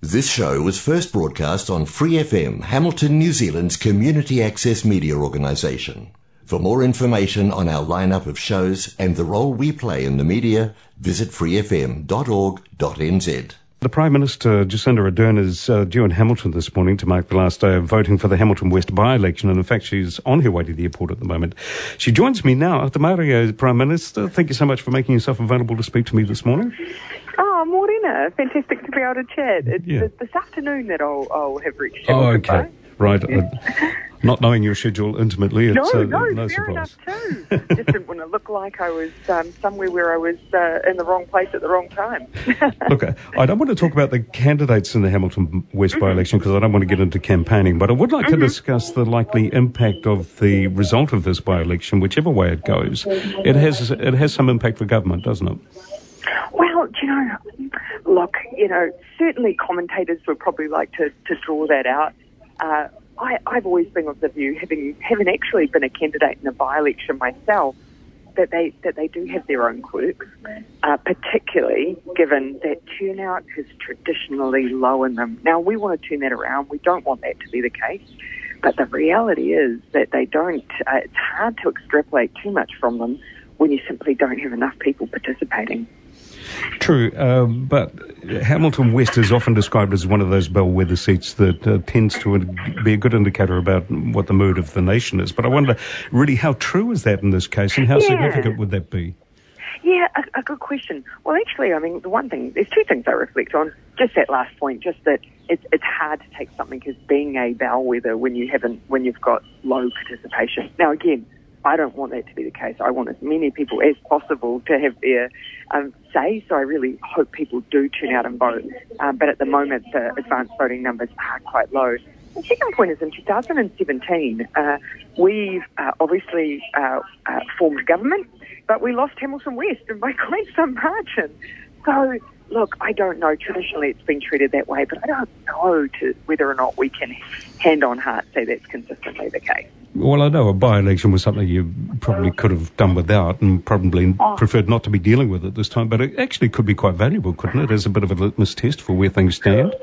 This show was first broadcast on Free FM, Hamilton, New Zealand's community access media organisation. For more information on our lineup of shows and the role we play in the media, visit freefm.org.nz. The Prime Minister, Jacinda Ardern, is uh, due in Hamilton this morning to mark the last day of voting for the Hamilton West by-election, and in fact, she's on her way to the airport at the moment. She joins me now. Morena, Prime Minister, thank you so much for making yourself available to speak to me this morning. Oh, Morena, fantastic to be able to chat. It's Yeah. this afternoon that I'll, I'll have reached Oh, Hamilton okay. Right. Uh, not knowing your schedule intimately, by. it's No, uh, no, no fair surprise. enough too. Just didn't want to look like I was um, somewhere where I was uh, in the wrong place at the wrong time. Look, I don't want to talk about the candidates in the Hamilton West Mm-hmm. by-election because I don't want to get into campaigning, but I would like to discuss the likely impact of the result of this by-election, whichever way it goes. It has it has some impact for government, doesn't it? Well, you know, look, you know, certainly commentators would probably like to, to draw that out. Uh, I, I've always been of the view, having having actually been a candidate in a by-election myself, that they that they do have their own quirks, uh, particularly given that turnout is traditionally low in them. Now we want to turn that around. We don't want that to be the case. But the reality is that they don't. Uh, it's hard to extrapolate too much from them when you simply don't have enough people participating. True, um, but Hamilton West is often described as one of those bellwether seats that uh, tends to be a good indicator about what the mood of the nation is. But I wonder, really, how true is that in this case, and how Yeah. significant would that be? Yeah, a, a good question. Well, actually, I mean, the one thing, there's two things I reflect on. Just that last point, just that it's it's hard to take something as being a bellwether when you haven't, when you've got low participation. Now, again, I don't want that to be the case. I want as many people as possible to have their um, say. So I really hope people do turn out and vote. Um, but at the moment, the advanced voting numbers are quite low. The second point is in 2017, uh, we've uh, obviously uh, uh, formed government, but we lost Hamilton West and by quite some margin. So, look, I don't know. Traditionally, it's been treated that way, but I don't know to whether or not we can, hand on heart, say that's consistently the case. Well, I know a by-election was something you probably could have done without and probably preferred not to be dealing with at this time, but it actually could be quite valuable, couldn't it, as a bit of a litmus test for where things stand?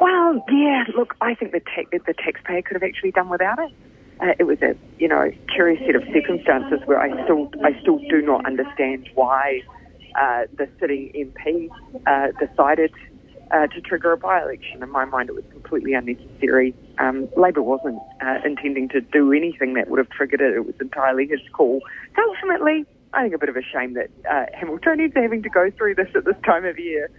Well, yeah. Look, I think the ta- the taxpayer could have actually done without it. Uh, it was a you know curious set of circumstances where I still I still do not understand why uh, the sitting MP uh, decided uh, to trigger a by-election. In my mind, it was completely unnecessary. Um, Labour wasn't uh, intending to do anything that would have triggered it. It was entirely his call. So ultimately, I think a bit of a shame that uh, Hamiltonians are having to go through this at this time of year.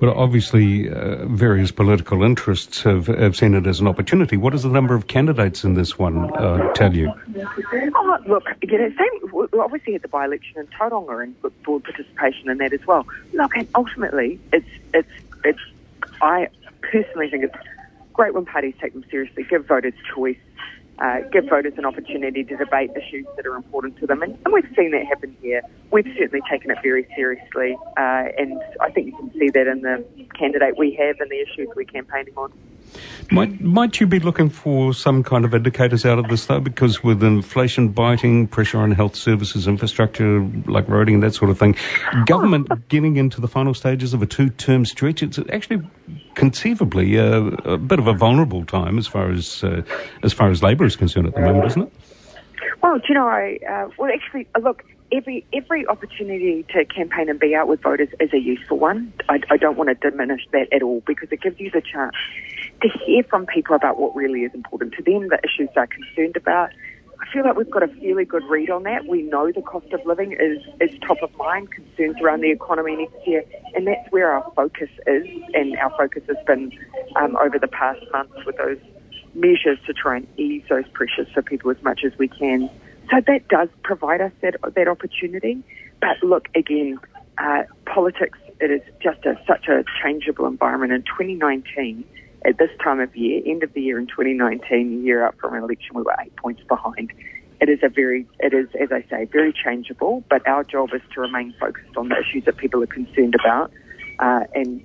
But obviously, various political interests have, have seen it as an opportunity. What does the number of candidates in this one tell you? Oh, look, you know, same, we obviously had the by-election in Tauranga and broad participation in that as well. Look, and ultimately, it's, it's, it's, I personally think it's great when parties take them seriously, give voters choice, uh, give voters an opportunity to debate issues that are important to them. And, and we've seen that happen here. We've certainly taken it very seriously. Uh, and I think you can see that in the candidate we have and the issues we're campaigning on. Might, might you be looking for some kind of indicators out of this, though? Because with inflation biting, pressure on health services, infrastructure like roading and that sort of thing, government getting into the final stages of a two-term stretch, it's actually conceivably a, a bit of a vulnerable time as far as uh, as far as Labour is concerned at the moment, isn't it? Well, do you know, I, uh, well, actually, uh, look, every every opportunity to campaign and be out with voters is a useful one. I, I don't want to diminish that at all because it gives you the chance to hear from people about what really is important to them, the issues they're concerned about. I feel like we've got a fairly good read on that. We know the cost of living is, is top of mind, concerns around the economy next year, and that's where our focus is, and our focus has been um, over the past months with those measures to try and ease those pressures for people as much as we can. So that does provide us that, that opportunity. But look, again, uh, politics, it is just a, such a changeable environment. In 2019, at this time of year, end of the year in 2019, a year up from an election, we were eight points behind. It is a very, it is, as I say, very changeable, but our job is to remain focused on the issues that people are concerned about. Uh, and,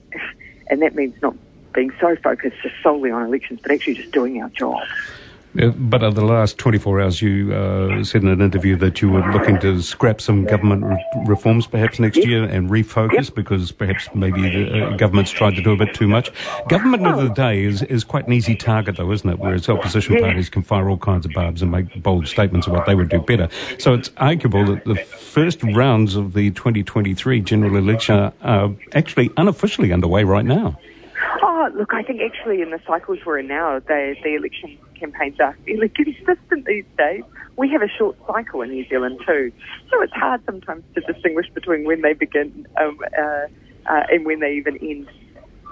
and that means not being so focused just solely on elections, but actually just doing our job. Uh, but in the last 24 hours, you uh, said in an interview that you were looking to scrap some government re- reforms perhaps next year and refocus because perhaps maybe the uh, government's tried to do a bit too much. Government of the day is, is quite an easy target, though, isn't it? Whereas opposition parties can fire all kinds of barbs and make bold statements of what they would do better. So it's arguable that the first rounds of the 2023 general election are actually unofficially underway right now. Oh, look, I think actually in the cycles we're in now, the, the election campaigns are fairly consistent these days. We have a short cycle in New Zealand too, so it's hard sometimes to distinguish between when they begin um, uh, uh, and when they even end.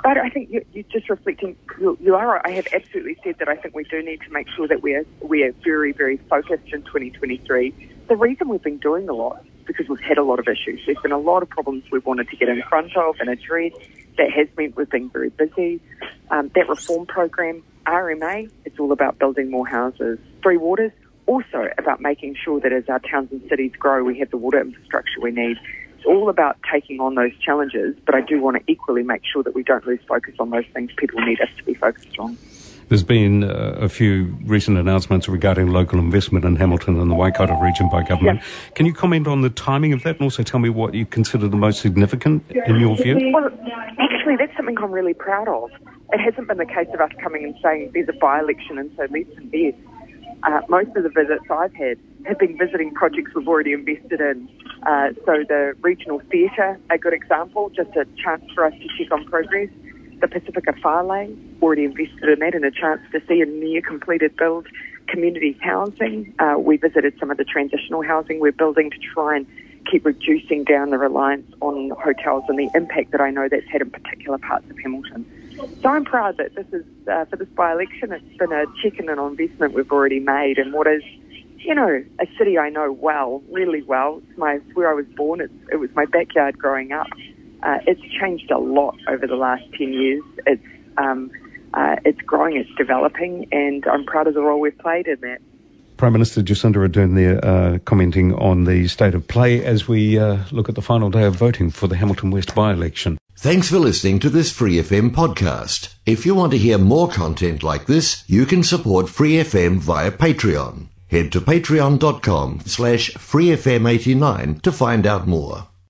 But I think you, you're just reflecting. You, you are. I have absolutely said that I think we do need to make sure that we're we are very very focused in 2023. The reason we've been doing a lot because we've had a lot of issues. There's been a lot of problems we've wanted to get in front of and address. That has meant we've been very busy. Um, that reform program RMA, it's all about building more houses. Three Waters, also about making sure that as our towns and cities grow, we have the water infrastructure we need. It's all about taking on those challenges, but I do want to equally make sure that we don't lose focus on those things people need us to be focused on. There's been uh, a few recent announcements regarding local investment in Hamilton and the Waikato region by government. Can you comment on the timing of that and also tell me what you consider the most significant in your view? Well, actually, that's something I'm really proud of. It hasn't been the case of us coming and saying there's a by-election and so let's invest. Uh, most of the visits I've had have been visiting projects we've already invested in. Uh, so the regional theatre, a good example, just a chance for us to check on progress. The Pacifica Fale, already invested in that and a chance to see a near completed build. Community housing, uh, we visited some of the transitional housing we're building to try and keep reducing down the reliance on hotels and the impact that I know that's had in particular parts of Hamilton. So I'm proud that this is, uh, for this by-election, it's been a check in an investment we've already made in what is, you know, a city I know well, really well. It's my, it's where I was born. It's, it was my backyard growing up. Uh, it's changed a lot over the last 10 years. It's, um, uh, it's growing, it's developing, and I'm proud of the role we've played in that. Prime Minister Jacinda Ardern there uh, commenting on the state of play as we uh, look at the final day of voting for the Hamilton West by-election. Thanks for listening to this Free FM podcast. If you want to hear more content like this, you can support Free FM via Patreon. Head to patreon.com slash freefm89 to find out more.